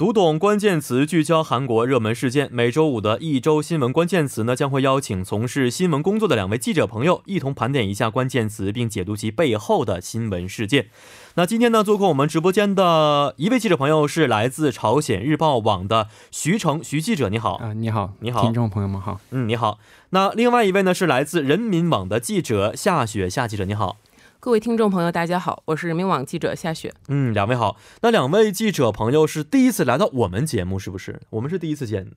读懂关键词，聚焦韩国热门事件。每周五的一周新闻关键词呢，将会邀请从事新闻工作的两位记者朋友，一同盘点一下关键词，并解读其背后的新闻事件。那今天呢，做客我们直播间的一位记者朋友是来自朝鲜日报网的徐成徐记者，你好啊，你好，你好，听众朋友们好，嗯，你好。那另外一位呢，是来自人民网的记者夏雪夏记者，你好。各位听众朋友，大家好，我是人民网记者夏雪。嗯，两位好。那两位记者朋友是第一次来到我们节目，是不是？我们是第一次见。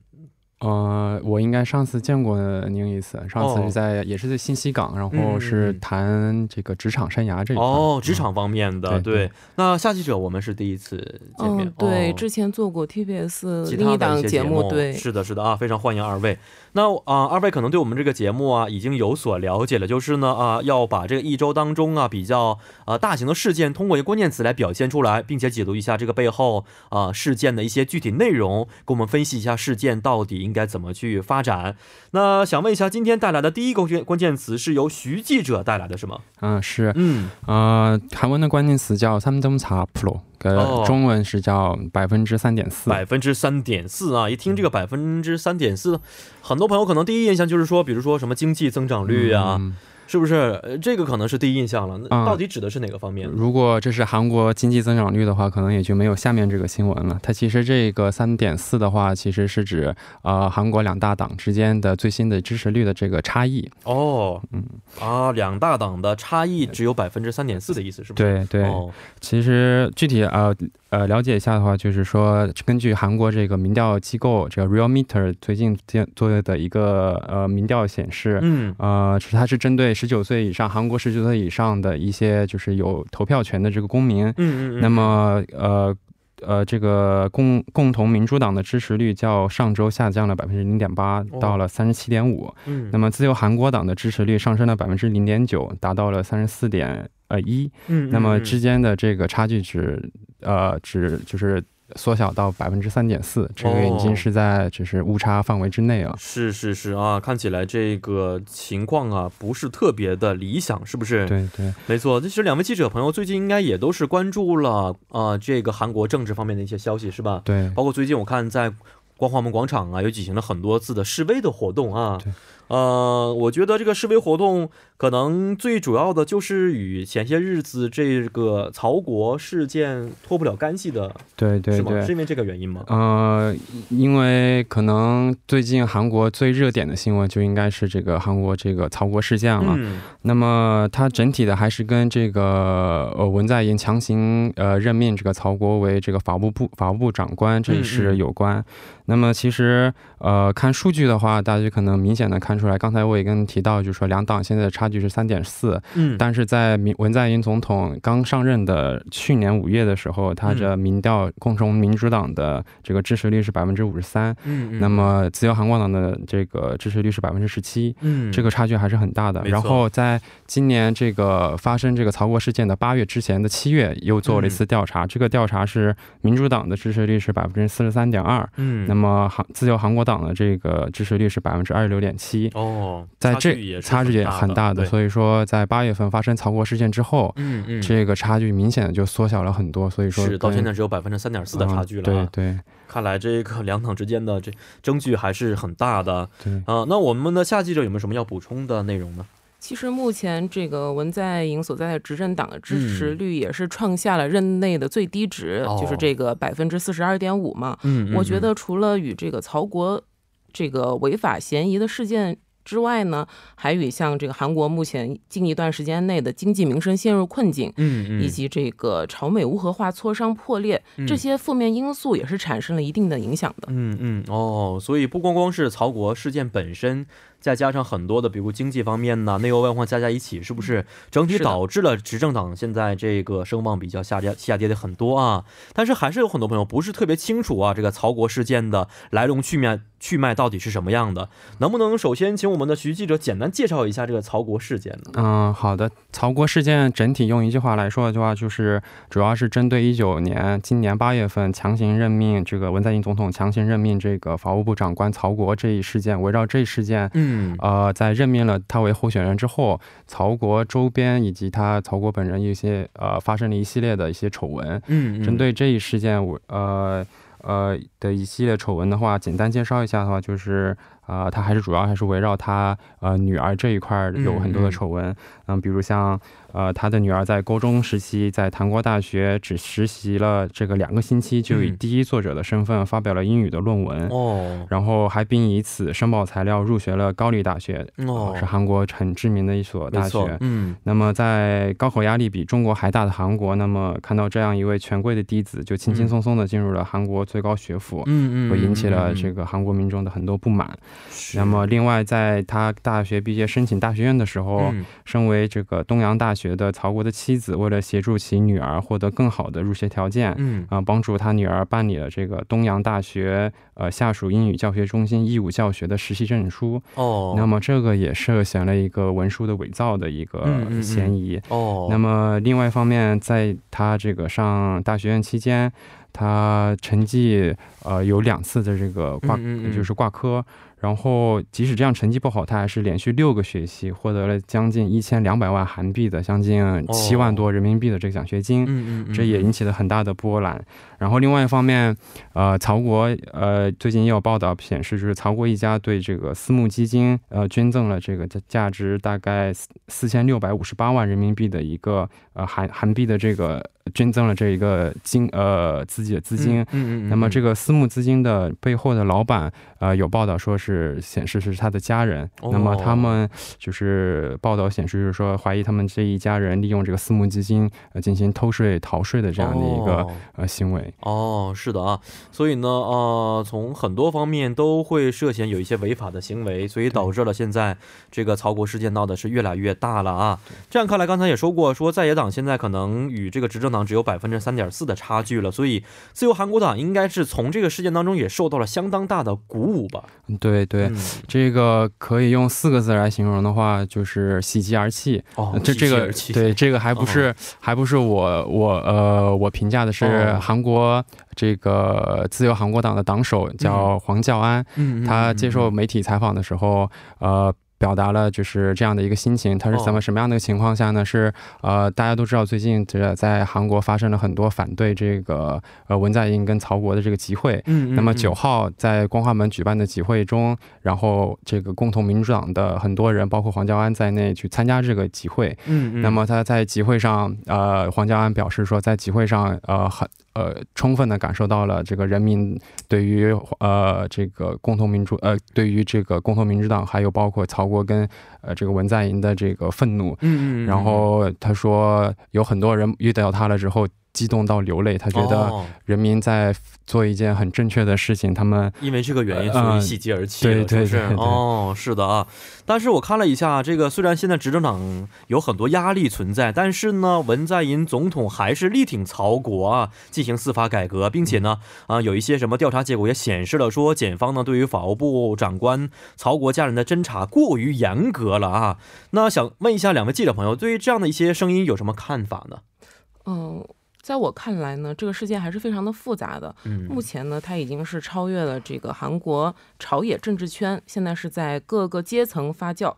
呃，我应该上次见过您一次，上次是在也是在信息港，然后是谈这个职场生涯这一块。哦，职场方面的，对。那夏记者，我们是第一次见面。对，之前做过 TBS 另一档节目，对，是的，是的啊，非常欢迎二位。那啊，二位可能对我们这个节目啊已经有所了解了，就是呢啊，要把这个一周当中啊比较呃大型的事件，通过一个关键词来表现出来，并且解读一下这个背后啊事件的一些具体内容，给我们分析一下事件到底应该怎么去发展。那想问一下，今天带来的第一个关键词是由徐记者带来的是吗？嗯，是，嗯啊，韩文的关键词叫三점사 pro。呃，中文是叫百分之三点四，百分之三点四啊！一听这个百分之三点四，很多朋友可能第一印象就是说，比如说什么经济增长率啊。是不是这个可能是第一印象了？那到底指的是哪个方面？如果这是韩国经济增长率的话，可能也就没有下面这个新闻了。它其实这个三点四的话，其实是指呃韩国两大党之间的最新的支持率的这个差异。哦，嗯啊，两大党的差异只有百分之三点四的意思是不是？对对，其实具体呃。呃，了解一下的话，就是说，根据韩国这个民调机构这个 Real Meter 最近做的一个呃民调显示，嗯，呃，它是针对十九岁以上韩国十九岁以上的一些就是有投票权的这个公民，嗯嗯，那么呃呃，这个共共同民主党的支持率较上周下降了百分之零点八，到了三十七点五，嗯，那么自由韩国党的支持率上升了百分之零点九，达到了三十四点。呃一，嗯，那么之间的这个差距只，呃，只就是缩小到百分之三点四，这个已经是在就是误差范围之内了。是是是啊，看起来这个情况啊不是特别的理想，是不是？对对，没错。其实两位记者朋友最近应该也都是关注了啊这个韩国政治方面的一些消息，是吧？对，包括最近我看在光化门广场啊，有举行了很多次的示威的活动啊。对。呃，我觉得这个示威活动可能最主要的就是与前些日子这个曹国事件脱不了干系的，对对对，是因为这个原因吗？呃，因为可能最近韩国最热点的新闻就应该是这个韩国这个曹国事件了。那么它整体的还是跟这个呃文在寅强行呃任命这个曹国为这个法务部法务部长官这一事有关。那么其实呃看数据的话，大家可能明显的看。出来，刚才我也跟提到，就是说两党现在的差距是三点四，嗯，但是在民文在寅总统刚上任的去年五月的时候，他的民调共同民主党的这个支持率是百分之五十三，嗯，那么自由韩国党的这个支持率是百分之十七，嗯，这个差距还是很大的。然后在今年这个发生这个曹国事件的八月之前的七月，又做了一次调查，这个调查是民主党的支持率是百分之四十三点二，嗯，那么韩自由韩国党的这个支持率是百分之二十六点七。哦，在这差距也很大的，所以说在八月份发生曹国事件之后，嗯嗯，这个差距明显的就缩小了很多，所以说是到现在只有百分之三点四的差距了。对对，看来这个两党之间的这争距还是很大的。对啊，那我们的夏记者有没有什么要补充的内容呢？其实目前这个文在寅所在的执政党的支持率也是创下了任内的最低值，就是这个百分之四十二点五嘛。嗯，我觉得除了与这个曹国。这个违法嫌疑的事件之外呢，还与像这个韩国目前近一段时间内的经济民生陷入困境，嗯，以及这个朝美无核化磋商破裂这些负面因素，也是产生了一定的影响的。嗯嗯哦，所以不光光是曹国事件本身。再加上很多的，比如经济方面呢，内忧外患加在一起，是不是整体导致了执政党现在这个声望比较下跌，下跌的很多啊？但是还是有很多朋友不是特别清楚啊，这个曹国事件的来龙去脉，去脉到底是什么样的？能不能首先请我们的徐记者简单介绍一下这个曹国事件呢？嗯，好的。曹国事件整体用一句话来说的话，就是主要是针对一九年今年八月份强行任命这个文在寅总统强行任命这个法务部长官曹国这一事件，围绕这一事件，嗯。嗯，呃，在任命了他为候选人之后，曹国周边以及他曹国本人一些呃发生了一系列的一些丑闻。嗯，针对这一事件，我呃呃的一系列丑闻的话，简单介绍一下的话，就是啊，他还是主要还是围绕他呃女儿这一块有很多的丑闻，嗯，比如像。呃，他的女儿在高中时期在韩国大学只实习了这个两个星期，就以第一作者的身份发表了英语的论文哦，然后还并以此申报材料入学了高丽大学哦，是韩国很知名的一所大学。嗯，那么在高考压力比中国还大的韩国，那么看到这样一位权贵的弟子就轻轻松松的进入了韩国最高学府，嗯嗯，引起了这个韩国民众的很多不满。那么另外，在他大学毕业申请大学院的时候，身为这个东洋大学。觉得曹国的妻子为了协助其女儿获得更好的入学条件，嗯啊，帮助他女儿办理了这个东洋大学呃下属英语教学中心义务教学的实习证书。哦，那么这个也涉嫌了一个文书的伪造的一个嫌疑。哦，那么另外一方面，在他这个上大学院期间，他成绩呃有两次的这个挂，就是挂科。然后，即使这样成绩不好，他还是连续六个学期获得了将近一千两百万韩币的将近七万多人民币的这个奖学金。这也引起了很大的波澜。然后，另外一方面，呃，曹国呃最近也有报道显示，就是曹国一家对这个私募基金呃捐赠了这个价值大概四千六百五十八万人民币的一个呃韩韩币的这个捐赠了这一个金呃自己的资金。嗯嗯，那么这个私募资金的背后的老板呃有报道说是。显示是他的家人，那么他们就是报道显示，就是说怀疑他们这一家人利用这个私募基金呃进行偷税逃税的这样的一个呃行为。哦，是的啊，所以呢呃，从很多方面都会涉嫌有一些违法的行为，所以导致了现在这个曹国事件闹的是越来越大了啊。这样看来，刚才也说过，说在野党现在可能与这个执政党只有百分之三点四的差距了，所以自由韩国党应该是从这个事件当中也受到了相当大的鼓舞吧？对。对，这个可以用四个字来形容的话，就是喜极而泣。哦，这这个对这个还不是还不是我我呃我评价的是韩国这个自由韩国党的党首叫黄教安，他接受媒体采访的时候，呃。表达了就是这样的一个心情，他是怎么什么样的情况下呢？是呃，大家都知道最近这在韩国发生了很多反对这个呃文在寅跟曹国的这个集会。嗯。那么九号在光化门举办的集会中，然后这个共同民主党的很多人，包括黄教安在内去参加这个集会。嗯嗯。那么他在集会上，呃，黄教安表示说，在集会上，呃，很。呃，充分的感受到了这个人民对于呃这个共同民主呃对于这个共同民主党还有包括曹国跟呃这个文在寅的这个愤怒，嗯嗯，然后他说有很多人遇到他了之后。激动到流泪，他觉得人民在做一件很正确的事情，他们因为这个原因所以喜极而泣，对对对，哦，是的啊。但是我看了一下，这个虽然现在执政党有很多压力存在，但是呢，文在寅总统还是力挺曹国啊，进行司法改革，并且呢，啊，有一些什么调查结果也显示了说，检方呢对于法务部长官曹国家人的侦查过于严格了啊。那想问一下两位记者朋友，对于这样的一些声音有什么看法呢？嗯。在我看来呢，这个事件还是非常的复杂的。嗯，目前呢，它已经是超越了这个韩国朝野政治圈，现在是在各个阶层发酵。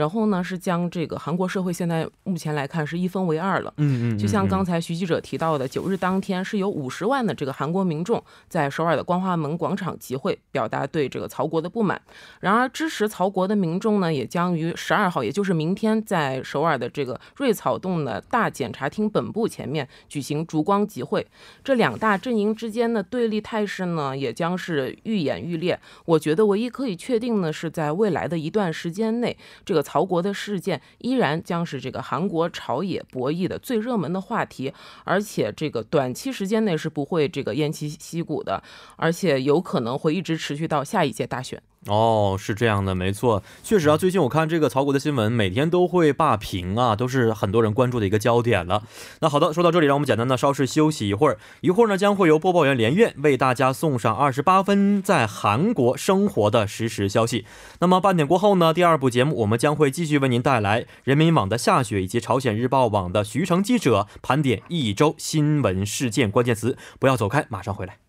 然后呢，是将这个韩国社会现在目前来看是一分为二了。嗯嗯，就像刚才徐记者提到的，九日当天是有五十万的这个韩国民众在首尔的光化门广场集会，表达对这个曹国的不满。然而，支持曹国的民众呢，也将于十二号，也就是明天，在首尔的这个瑞草洞的大检察厅本部前面举行烛光集会。这两大阵营之间的对立态势呢，也将是愈演愈烈。我觉得唯一可以确定的是，在未来的一段时间内，这个。曹国的事件依然将是这个韩国朝野博弈的最热门的话题，而且这个短期时间内是不会这个偃旗息鼓的，而且有可能会一直持续到下一届大选。哦，是这样的，没错，确实啊。最近我看这个曹国的新闻，每天都会霸屏啊，都是很多人关注的一个焦点了。那好的，说到这里，让我们简单的稍事休息一会儿，一会儿呢将会由播报员连苑为大家送上二十八分在韩国生活的实时消息。那么半点过后呢，第二部节目我们将会继续为您带来人民网的夏雪以及朝鲜日报网的徐成记者盘点一周新闻事件关键词。不要走开，马上回来。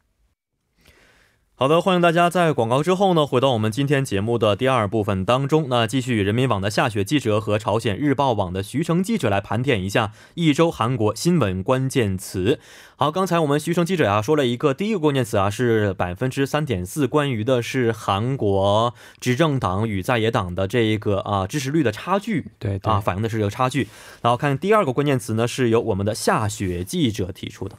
好的，欢迎大家在广告之后呢，回到我们今天节目的第二部分当中。那继续与人民网的夏雪记者和朝鲜日报网的徐成记者来盘点一下一周韩国新闻关键词。好，刚才我们徐成记者啊说了一个第一个关键词啊是百分之三点四，关于的是韩国执政党与在野党的这一个啊支持率的差距。对啊，反映的是这个差距。然后看第二个关键词呢，是由我们的夏雪记者提出的。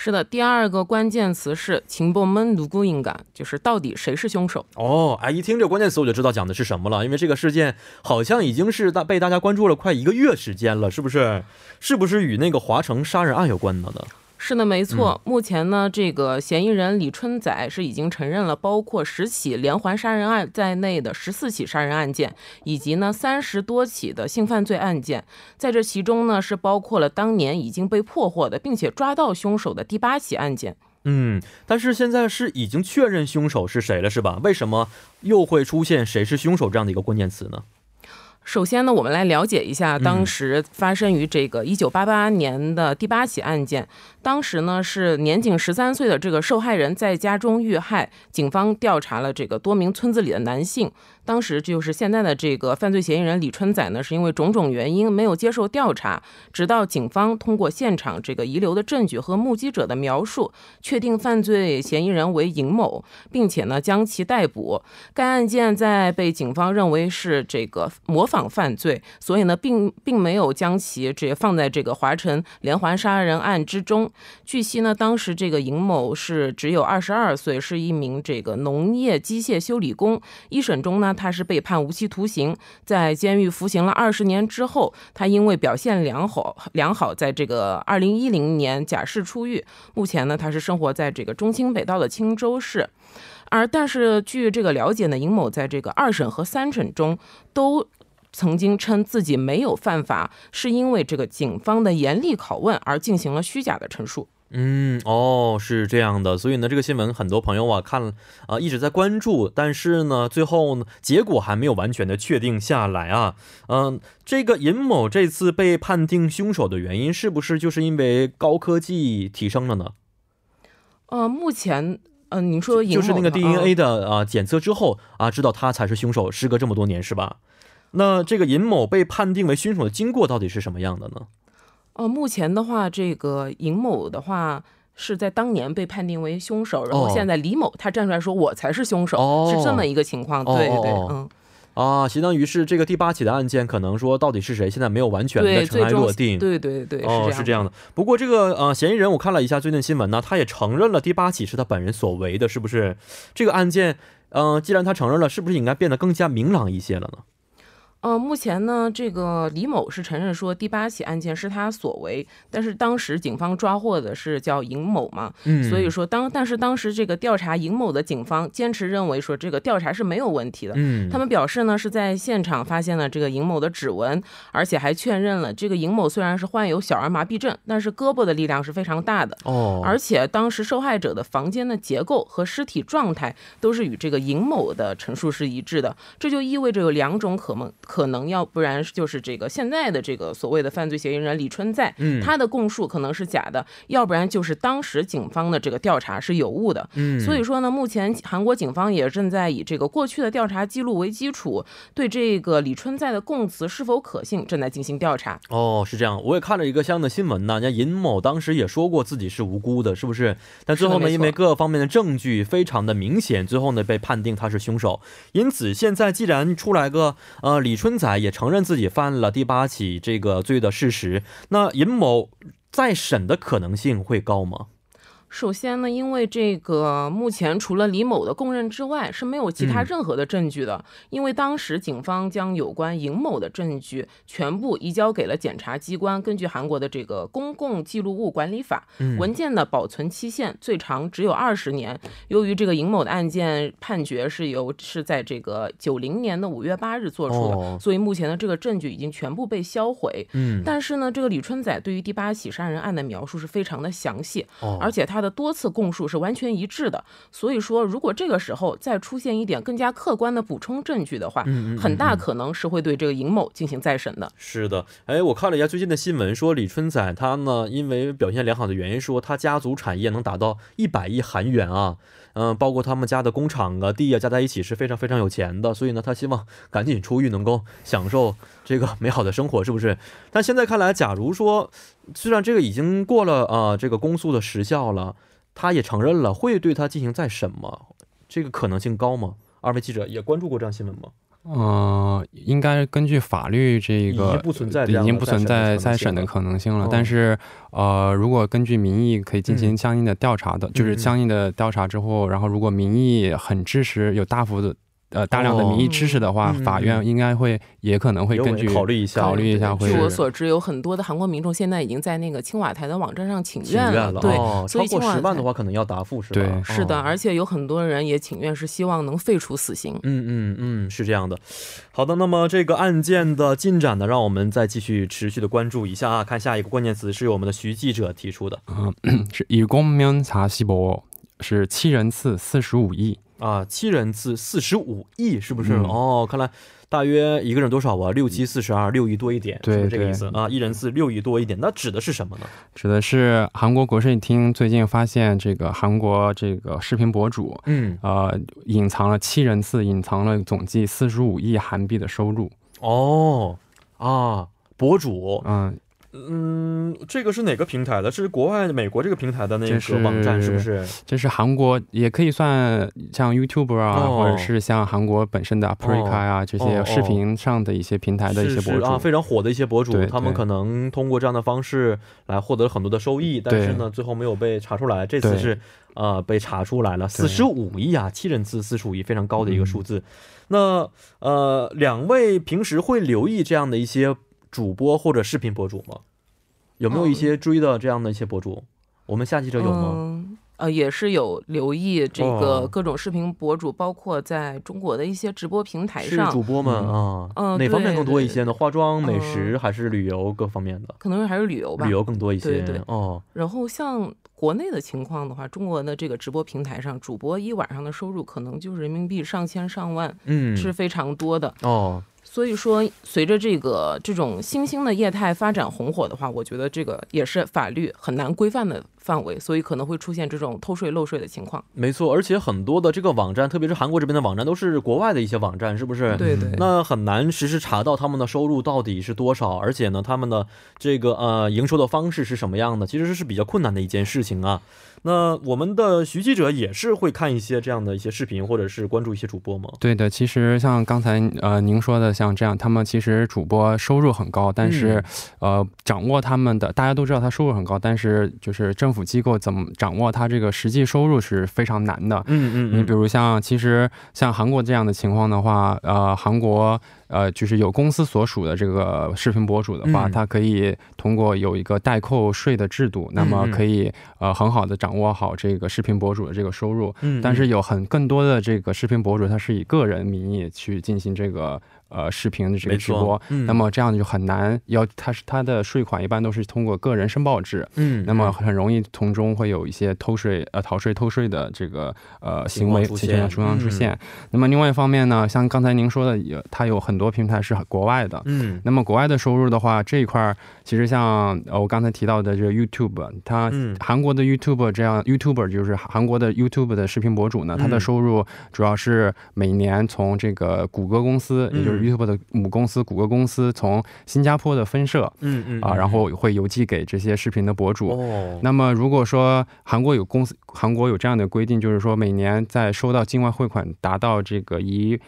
是的，第二个关键词是“情报们如果应该就是到底谁是凶手？哦，哎，一听这个关键词我就知道讲的是什么了，因为这个事件好像已经是大被大家关注了快一个月时间了，是不是？是不是与那个华城杀人案有关的呢？是的，没错。目前呢，这个嫌疑人李春仔是已经承认了包括十起连环杀人案在内的十四起杀人案件，以及呢三十多起的性犯罪案件。在这其中呢，是包括了当年已经被破获的，并且抓到凶手的第八起案件。嗯，但是现在是已经确认凶手是谁了，是吧？为什么又会出现“谁是凶手”这样的一个关键词呢？首先呢，我们来了解一下当时发生于这个一九八八年的第八起案件。当时呢是年仅十三岁的这个受害人在家中遇害，警方调查了这个多名村子里的男性。当时就是现在的这个犯罪嫌疑人李春仔呢，是因为种种原因没有接受调查，直到警方通过现场这个遗留的证据和目击者的描述，确定犯罪嫌疑人为尹某，并且呢将其逮捕。该案件在被警方认为是这个模仿犯罪，所以呢并并没有将其这放在这个华城连环杀人案之中。据悉呢，当时这个尹某是只有二十二岁，是一名这个农业机械修理工。一审中呢。他是被判无期徒刑，在监狱服刑了二十年之后，他因为表现良好良好，在这个二零一零年假释出狱。目前呢，他是生活在这个中清北道的青州市。而但是据这个了解呢，尹某在这个二审和三审中都曾经称自己没有犯法，是因为这个警方的严厉拷问而进行了虚假的陈述。嗯哦，是这样的，所以呢，这个新闻很多朋友啊看啊一直在关注，但是呢，最后呢结果还没有完全的确定下来啊。嗯，这个尹某这次被判定凶手的原因，是不是就是因为高科技提升了呢？呃，目前，嗯，您说就是那个 DNA 的啊检测之后啊，知道他才是凶手，时隔这么多年是吧？那这个尹某被判定为凶手的经过到底是什么样的呢？呃，目前的话，这个尹某的话是在当年被判定为凶手，然后现在李某他站出来说我才是凶手，是这么一个情况。对对，嗯，啊，相当于是这个第八起的案件，可能说到底是谁，现在没有完全的尘埃落定。对对对，哦，是这样的。不过这个呃嫌疑人，我看了一下最近新闻呢，他也承认了第八起是他本人所为的，是不是？这个案件，嗯，既然他承认了，是不是应该变得更加明朗一些了呢？呃，目前呢，这个李某是承认说第八起案件是他所为，但是当时警方抓获的是叫尹某嘛，嗯，所以说当但是当时这个调查尹某的警方坚持认为说这个调查是没有问题的，嗯，他们表示呢是在现场发现了这个尹某的指纹，而且还确认了这个尹某虽然是患有小儿麻痹症，但是胳膊的力量是非常大的，哦，而且当时受害者的房间的结构和尸体状态都是与这个尹某的陈述是一致的，这就意味着有两种可能。可能要不然就是这个现在的这个所谓的犯罪嫌疑人李春在，嗯，他的供述可能是假的，要不然就是当时警方的这个调查是有误的，嗯，所以说呢，目前韩国警方也正在以这个过去的调查记录为基础，对这个李春在的供词是否可信正在进行调查。哦，是这样，我也看了一个相应的新闻呢，人家尹某当时也说过自己是无辜的，是不是？但最后呢，因为各方面的证据非常的明显，最后呢被判定他是凶手。因此现在既然出来个呃李。春仔也承认自己犯了第八起这个罪的事实，那尹某再审的可能性会高吗？首先呢，因为这个目前除了李某的供认之外，是没有其他任何的证据的。因为当时警方将有关尹某的证据全部移交给了检察机关。根据韩国的这个公共记录物管理法，文件的保存期限最长只有二十年。由于这个尹某的案件判决是由是在这个九零年的五月八日做出的，所以目前的这个证据已经全部被销毁。嗯，但是呢，这个李春仔对于第八起杀人案的描述是非常的详细，而且他。他的多次供述是完全一致的。所以说，如果这个时候再出现一点更加客观的补充证据的话，很大可能是会对这个尹某进行再审的。是的，哎，我看了一下最近的新闻，说李春仔他呢，因为表现良好的原因，说他家族产业能达到一百亿韩元啊。嗯，包括他们家的工厂啊、地啊，加在一起是非常非常有钱的，所以呢，他希望赶紧出狱，能够享受这个美好的生活，是不是？但现在看来，假如说，虽然这个已经过了啊，这个公诉的时效了，他也承认了，会对他进行再审吗？这个可能性高吗？二位记者也关注过这样新闻吗？嗯，应该根据法律这个已经不存在，已经不存在再审的可能性了。但是，呃，如果根据民意可以进行相应的调查的，就是相应的调查之后，然后如果民意很支持，有大幅的。呃，大量的民意支持的话，法院应该会也可能会根据考虑一下，考虑一下。据我所知，有很多的韩国民众现在已经在那个青瓦台的网站上请愿了。对，超过十万的话，可能要答复，是吧？对，是的，而且有很多人也请愿，是希望能废除死刑。嗯嗯嗯，是这样的。好的，那么这个案件的进展呢，让我们再继续持续的关注一下啊。看下一个关键词是我们的徐记者提出的，嗯，是일곱명사십오是七人次四十五亿。 啊，七人次四十五亿，是不是？哦，看来大约一个人多少啊？六七四十二，六亿多一点，是不是这个意思啊？一人次六亿多一点，那指的是什么呢？指的是韩国国税厅最近发现，这个韩国这个视频博主，嗯，呃，隐藏了七人次，隐藏了总计四十五亿韩币的收入。哦，啊，博主，嗯。嗯，这个是哪个平台的？是国外美国这个平台的那个网站，是不是？这是韩国，也可以算像 YouTube 啊，或者是像韩国本身的 Aprika 啊这些视频上的一些平台的一些博主啊，非常火的一些博主，他们可能通过这样的方式来获得很多的收益，但是呢，最后没有被查出来。这次是呃被查出来了，四十五亿啊，七人次四十五亿，非常高的一个数字。那呃，两位平时会留意这样的一些？主播或者视频博主吗？有没有一些追的这样的一些博主？我们下记者有吗？呃，也是有留意这个各种视频博主，包括在中国的一些直播平台上。主播们啊，嗯，哪方面更多一些呢？化妆、美食还是旅游各方面的？可能还是旅游吧，旅游更多一些。对对哦。然后像国内的情况的话，中国的这个直播平台上，主播一晚上的收入可能就是人民币上千上万，嗯，是非常多的哦。所以说，随着这个这种新兴的业态发展红火的话，我觉得这个也是法律很难规范的。范围，所以可能会出现这种偷税漏税的情况。没错，而且很多的这个网站，特别是韩国这边的网站，都是国外的一些网站，是不是？对对。那很难实时查到他们的收入到底是多少，而且呢，他们的这个呃营收的方式是什么样的，其实是比较困难的一件事情啊。那我们的徐记者也是会看一些这样的一些视频，或者是关注一些主播吗？对的，其实像刚才呃您说的，像这样，他们其实主播收入很高，但是呃掌握他们的，大家都知道他收入很高，但是就是政府。机构怎么掌握他这个实际收入是非常难的。嗯嗯，你比如像其实像韩国这样的情况的话，呃，韩国呃就是有公司所属的这个视频博主的话，他可以通过有一个代扣税的制度，那么可以呃很好的掌握好这个视频博主的这个收入。嗯，但是有很更多的这个视频博主，他是以个人名义去进行这个。呃，视频的这个直播，那么这样就很难要，它是它的税款一般都是通过个人申报制，嗯，那么很容易从中会有一些偷税、呃逃税、偷税的这个呃行为情况出现。那么另外一方面呢，像刚才您说的，有它有很多平台是国外的，嗯，那么国外的收入的话，这一块其实像呃我刚才提到的这个 YouTube，它韩国的 YouTube 这样 YouTuber 就是韩国的 YouTube 的视频博主呢，他的收入主要是每年从这个谷歌公司，也就是 YouTube 的母公司谷歌公司从新加坡的分社，嗯嗯啊，然后会邮寄给这些视频的博主。哦，那么如果说韩国有公司，韩国有这样的规定，就是说每年在收到境外汇款达到这个一，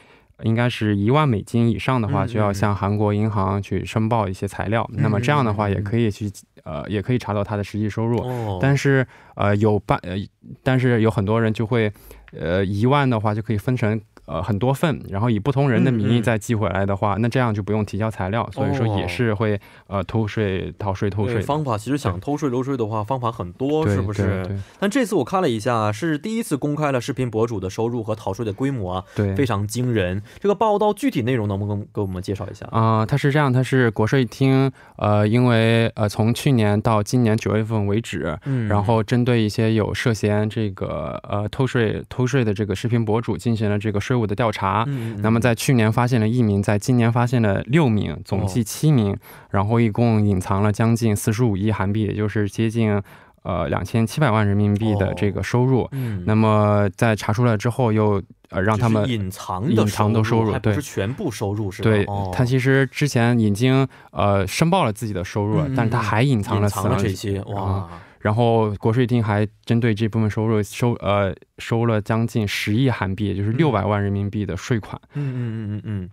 应该是一万美金以上的话，就要向韩国银行去申报一些材料。那么这样的话也可以去呃，也可以查到他的实际收入。哦，但是呃有半呃，但是有很多人就会。呃，一万的话就可以分成呃很多份，然后以不同人的名义再寄回来的话，那这样就不用提交材料，所以说也是会呃偷税、逃税、偷税。方法其实想偷税漏税的话，方法很多，是不是？但这次我看了一下，是第一次公开了视频博主的收入和逃税的规模啊，对，非常惊人。这个报道具体内容能不能给我们介绍一下啊？它是这样，它是国税厅呃，因为呃从去年到今年九月份为止，嗯，然后针对一些有涉嫌这个呃偷税偷税的这个视频博主进行了这个税务的调查，那么在去年发现了一名，在今年发现了六名，总计七名，然后一共隐藏了将近四十五亿韩币，也就是接近呃两千七百万人民币的这个收入。嗯，那么在查出来之后，又呃让他们隐藏隐藏的收入，对，不是全部收入，是吧？对，他其实之前已经呃申报了自己的收入，但是他还隐藏了这些，哇。然后国税厅还针对这部分收入收呃收了将近十亿韩币，也就是六百万人民币的税款。嗯嗯嗯嗯嗯。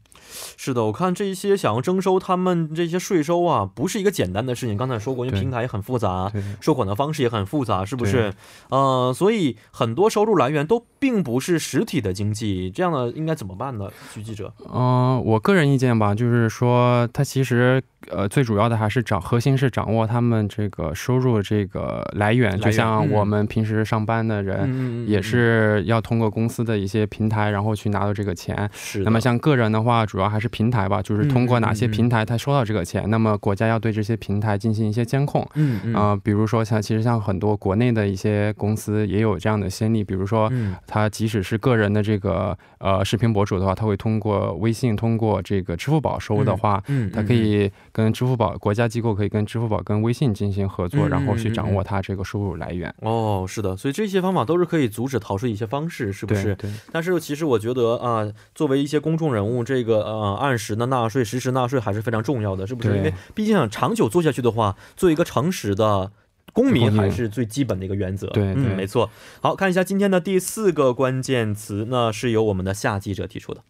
是的，我看这些想要征收他们这些税收啊，不是一个简单的事情。刚才说过，因为平台也很复杂，收款的方式也很复杂，是不是？呃，所以很多收入来源都并不是实体的经济，这样的应该怎么办呢？徐记者，嗯，我个人意见吧，就是说，他其实呃最主要的还是掌核心是掌握他们这个收入这个来源，就像我们平时上班的人，也是要通过公司的一些平台，然后去拿到这个钱。是。那么像个人的话，主要还是平台吧，就是通过哪些平台他收到这个钱，那么国家要对这些平台进行一些监控。嗯嗯。啊，比如说像其实像很多国内的一些公司也有这样的先例，比如说他即使是个人的这个呃视频博主的话，他会通过微信、通过这个支付宝收的话，嗯，他可以跟支付宝国家机构可以跟支付宝跟微信进行合作，然后去掌握他这个收入来源。哦，是的，所以这些方法都是可以阻止逃税一些方式，是不是？对。但是其实我觉得啊，作为一些公众人物，这个。呃，按时的纳税，实时纳税还是非常重要的，是不是？因为毕竟想长久做下去的话，做一个诚实的公民还是最基本的一个原则。对，嗯，没错。好看一下今天的第四个关键词，那是由我们的夏记者提出的。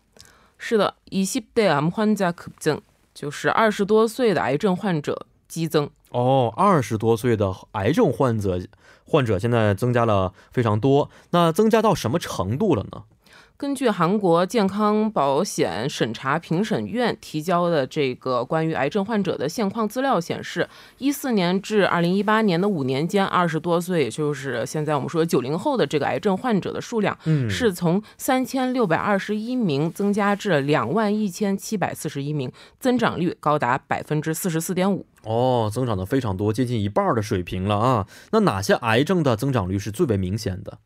是的，이십대암환자급增，就是二十多岁的癌症患者激增。哦，二十多岁的癌症患者患者现在增加了非常多，那增加到什么程度了呢？ 根据韩国健康保险审查评审院提交的这个关于癌症患者的现况资料显示，一四年至二零一八年的五年间，二十多岁，也就是现在我们说九零后的这个癌症患者的数量，嗯，是从三千六百二十一名增加至两万一千七百四十一名，增长率高达百分之四十四点五。哦，增长的非常多，接近一半的水平了啊！那哪些癌症的增长率是最为明显的？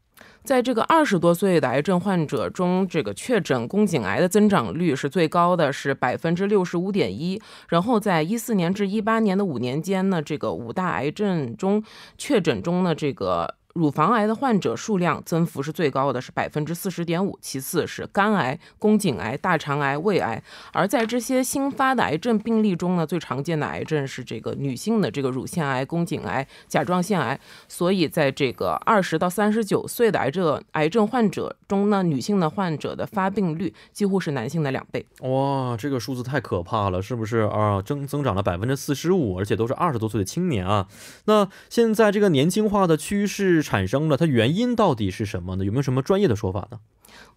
在这个二十多岁的癌症患者中，这个确诊宫颈癌的增长率是最高的，是百分之六十五点一。然后在一四年至一八年的五年间呢，这个五大癌症中确诊中的，这个。乳房癌的患者数量增幅是最高的，是百分之四十点五。其次是肝癌、宫颈癌、大肠癌、胃癌。而在这些新发的癌症病例中呢，最常见的癌症是这个女性的这个乳腺癌、宫颈癌、甲状腺癌。所以在这个二十到三十九岁的癌症癌症患者中呢，女性的患者的发病率几乎是男性的两倍。哇，这个数字太可怕了，是不是啊？增增长了百分之四十五，而且都是二十多岁的青年啊。那现在这个年轻化的趋势。产生了，它原因到底是什么呢？有没有什么专业的说法呢？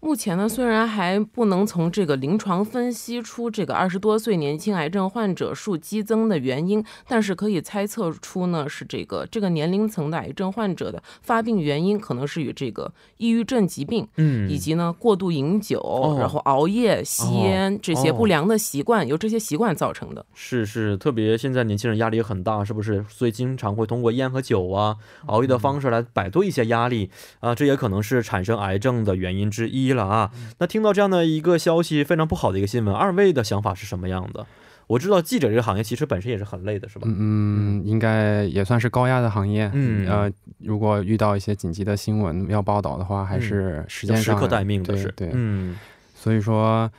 目前呢，虽然还不能从这个临床分析出这个二十多岁年轻癌症患者数激增的原因，但是可以猜测出呢，是这个这个年龄层的癌症患者的发病原因可能是与这个抑郁症疾病，嗯，以及呢过度饮酒，然后熬夜、吸烟这些不良的习惯，由这些习惯造成的。是是，特别现在年轻人压力很大，是不是？所以经常会通过烟和酒啊、熬夜的方式来摆脱一些压力啊，这也可能是产生癌症的原因之一了。啊，那听到这样的一个消息，非常不好的一个新闻，二位的想法是什么样的？我知道记者这个行业其实本身也是很累的，是吧？嗯，应该也算是高压的行业。嗯，呃，如果遇到一些紧急的新闻要报道的话，还是时间上时刻待命的是。对，嗯，所以说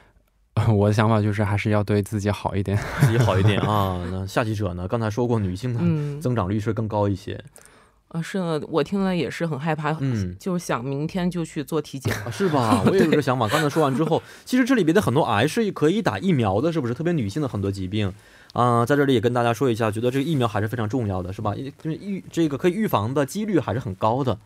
我的想法就是还是要对自己好一点，自己好一点啊。那下记者呢？刚才说过，女性的增长率是更高一些。啊，是我听了也是很害怕，嗯，就想明天就去做体检，是吧？我也有这个想法。刚才说完之后，其实这里边的很多癌是可以打疫苗的，是不是？特别女性的很多疾病，啊，在这里也跟大家说一下，觉得这个疫苗还是非常重要的，是吧？因为预这个可以预防的几率还是很高的。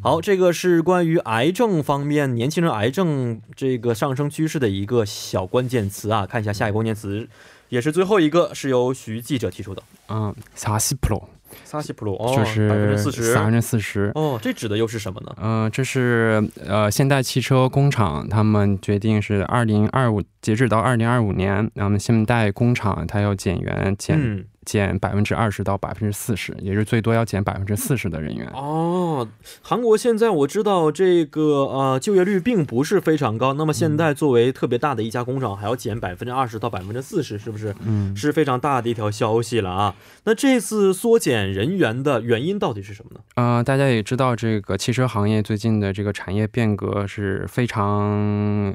好，这个是关于癌症方面年轻人癌症这个上升趋势的一个小关键词啊。看一下下一个关键词，也是最后一个，是由徐记者提出的。嗯，사십 프로。 萨西普鲁哦，就是百分之四十，百分之四十哦，这指的又是什么呢？嗯，这是呃，现代汽车工厂他们决定是二零二五，截止到二零二五年，那么现代工厂它要减员减。减百分之二十到百分之四十，也是最多要减百分之四十的人员。哦，韩国现在我知道这个呃就业率并不是非常高，那么现在作为特别大的一家工厂，还要减百分之二十到百分之四十，是不是？嗯，是非常大的一条消息了啊。那这次缩减人员的原因到底是什么呢？呃，大家也知道，这个汽车行业最近的这个产业变革是非常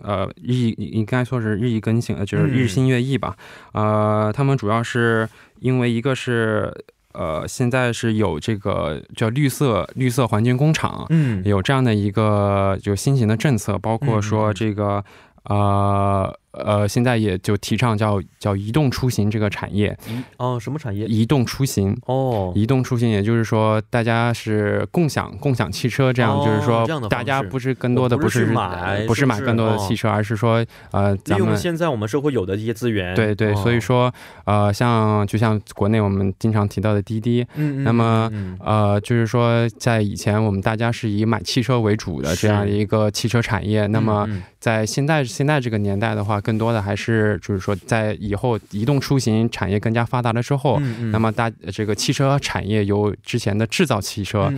呃日应该说是日益更新，就是日新月异吧。呃，他们主要是。因为一个是，呃，现在是有这个叫绿色绿色环境工厂，嗯，有这样的一个就新型的政策，包括说这个，呃。呃，现在也就提倡叫叫移动出行这个产业，哦，什么产业？移动出行哦，移动出行，也就是说，大家是共享共享汽车，这样就是说，大家不是更多的不是买不是？买更多的汽车，而是说呃，利用现在我们社会有的一些资源，对对，所以说呃，像就像国内我们经常提到的滴滴，那么呃，就是说在以前我们大家是以买汽车为主的这样一个汽车产业，那么在现在现在这个年代的话。更多的还是就是说，在以后移动出行产业更加发达了之后，那么大这个汽车产业由之前的制造汽车，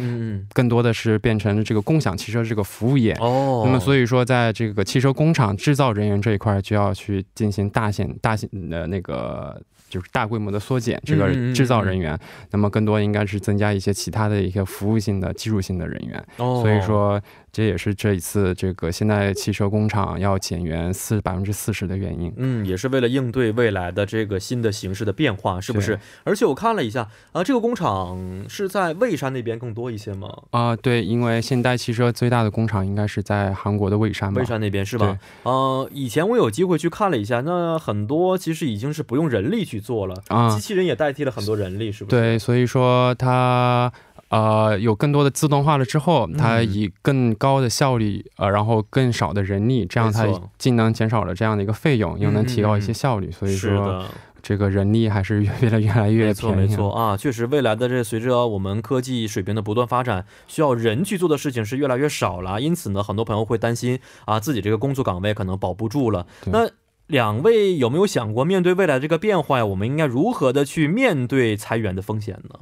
更多的是变成这个共享汽车这个服务业。哦，那么所以说，在这个汽车工厂制造人员这一块，就要去进行大型大型的那个。就是大规模的缩减这个制造人员，那么更多应该是增加一些其他的一些服务性的、技术性的人员。所以说，这也是这一次这个现代汽车工厂要减员四百分之四十的原因。嗯，也是为了应对未来的这个新的形势的变化，是不是？而且我看了一下啊，这个工厂是在蔚山那边更多一些吗？啊，对，因为现代汽车最大的工厂应该是在韩国的蔚山。蔚山那边是吧？呃，以前我有机会去看了一下，那很多其实已经是不用人力去。做了啊，机器人也代替了很多人力，是不是？对，所以说它呃有更多的自动化了之后，它以更高的效率呃，然后更少的人力，这样它既能减少了这样的一个费用，又能提高一些效率。所以说这个人力还是越来越来越没错没错啊，确实未来的这随着我们科技水平的不断发展，需要人去做的事情是越来越少了。因此呢，很多朋友会担心啊，自己这个工作岗位可能保不住了。那两位有没有想过，面对未来这个变化呀，我们应该如何的去面对裁员的风险呢？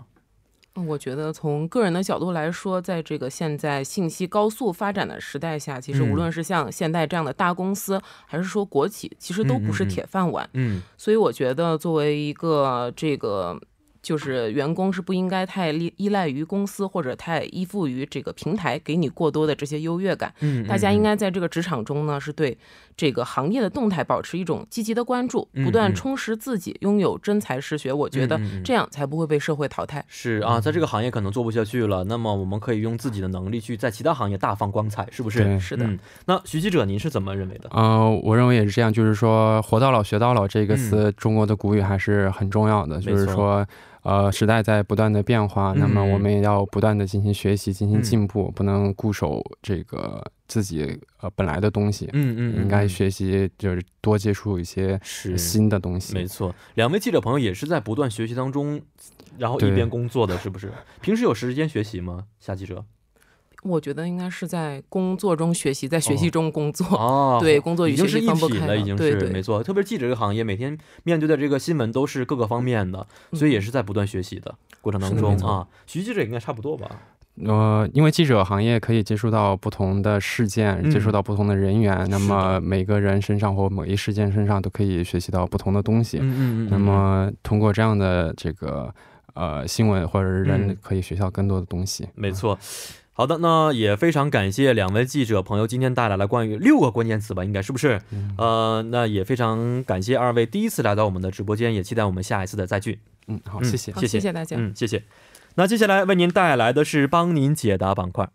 我觉得从个人的角度来说，在这个现在信息高速发展的时代下，其实无论是像现代这样的大公司，还是说国企，其实都不是铁饭碗。嗯，所以我觉得作为一个这个。就是员工是不应该太依依赖于公司或者太依附于这个平台给你过多的这些优越感。嗯，大家应该在这个职场中呢，是对这个行业的动态保持一种积极的关注，不断充实自己，拥有真才实学。我觉得这样才不会被社会淘汰。是啊，在这个行业可能做不下去了，那么我们可以用自己的能力去在其他行业大放光彩，是不是？是的。那徐记者，您是怎么认为的？啊，我认为也是这样，就是说“活到老，学到老”这个词，中国的古语还是很重要的，就是说。呃，时代在不断的变化，那么我们也要不断的进行学习，进行进步，不能固守这个自己呃本来的东西。嗯嗯，应该学习，就是多接触一些新的东西。没错，两位记者朋友也是在不断学习当中，然后一边工作的是不是？平时有时间学习吗？夏记者。我觉得应该是在工作中学习，在学习中工作。哦，对，工作与学习分不开了，已经是没错。特别是记者这个行业，每天面对的这个新闻都是各个方面的，所以也是在不断学习的过程当中啊。徐记者应该差不多吧？呃，因为记者行业可以接触到不同的事件，接触到不同的人员，那么每个人身上或某一事件身上都可以学习到不同的东西。嗯嗯嗯。那么通过这样的这个呃新闻或者人，可以学到更多的东西。没错。好的，那也非常感谢两位记者朋友今天带来了关于六个关键词吧，应该是不是？呃，那也非常感谢二位第一次来到我们的直播间，也期待我们下一次的再聚。嗯，好，谢谢，谢谢大家，嗯，谢谢。那接下来为您带来的是帮您解答板块。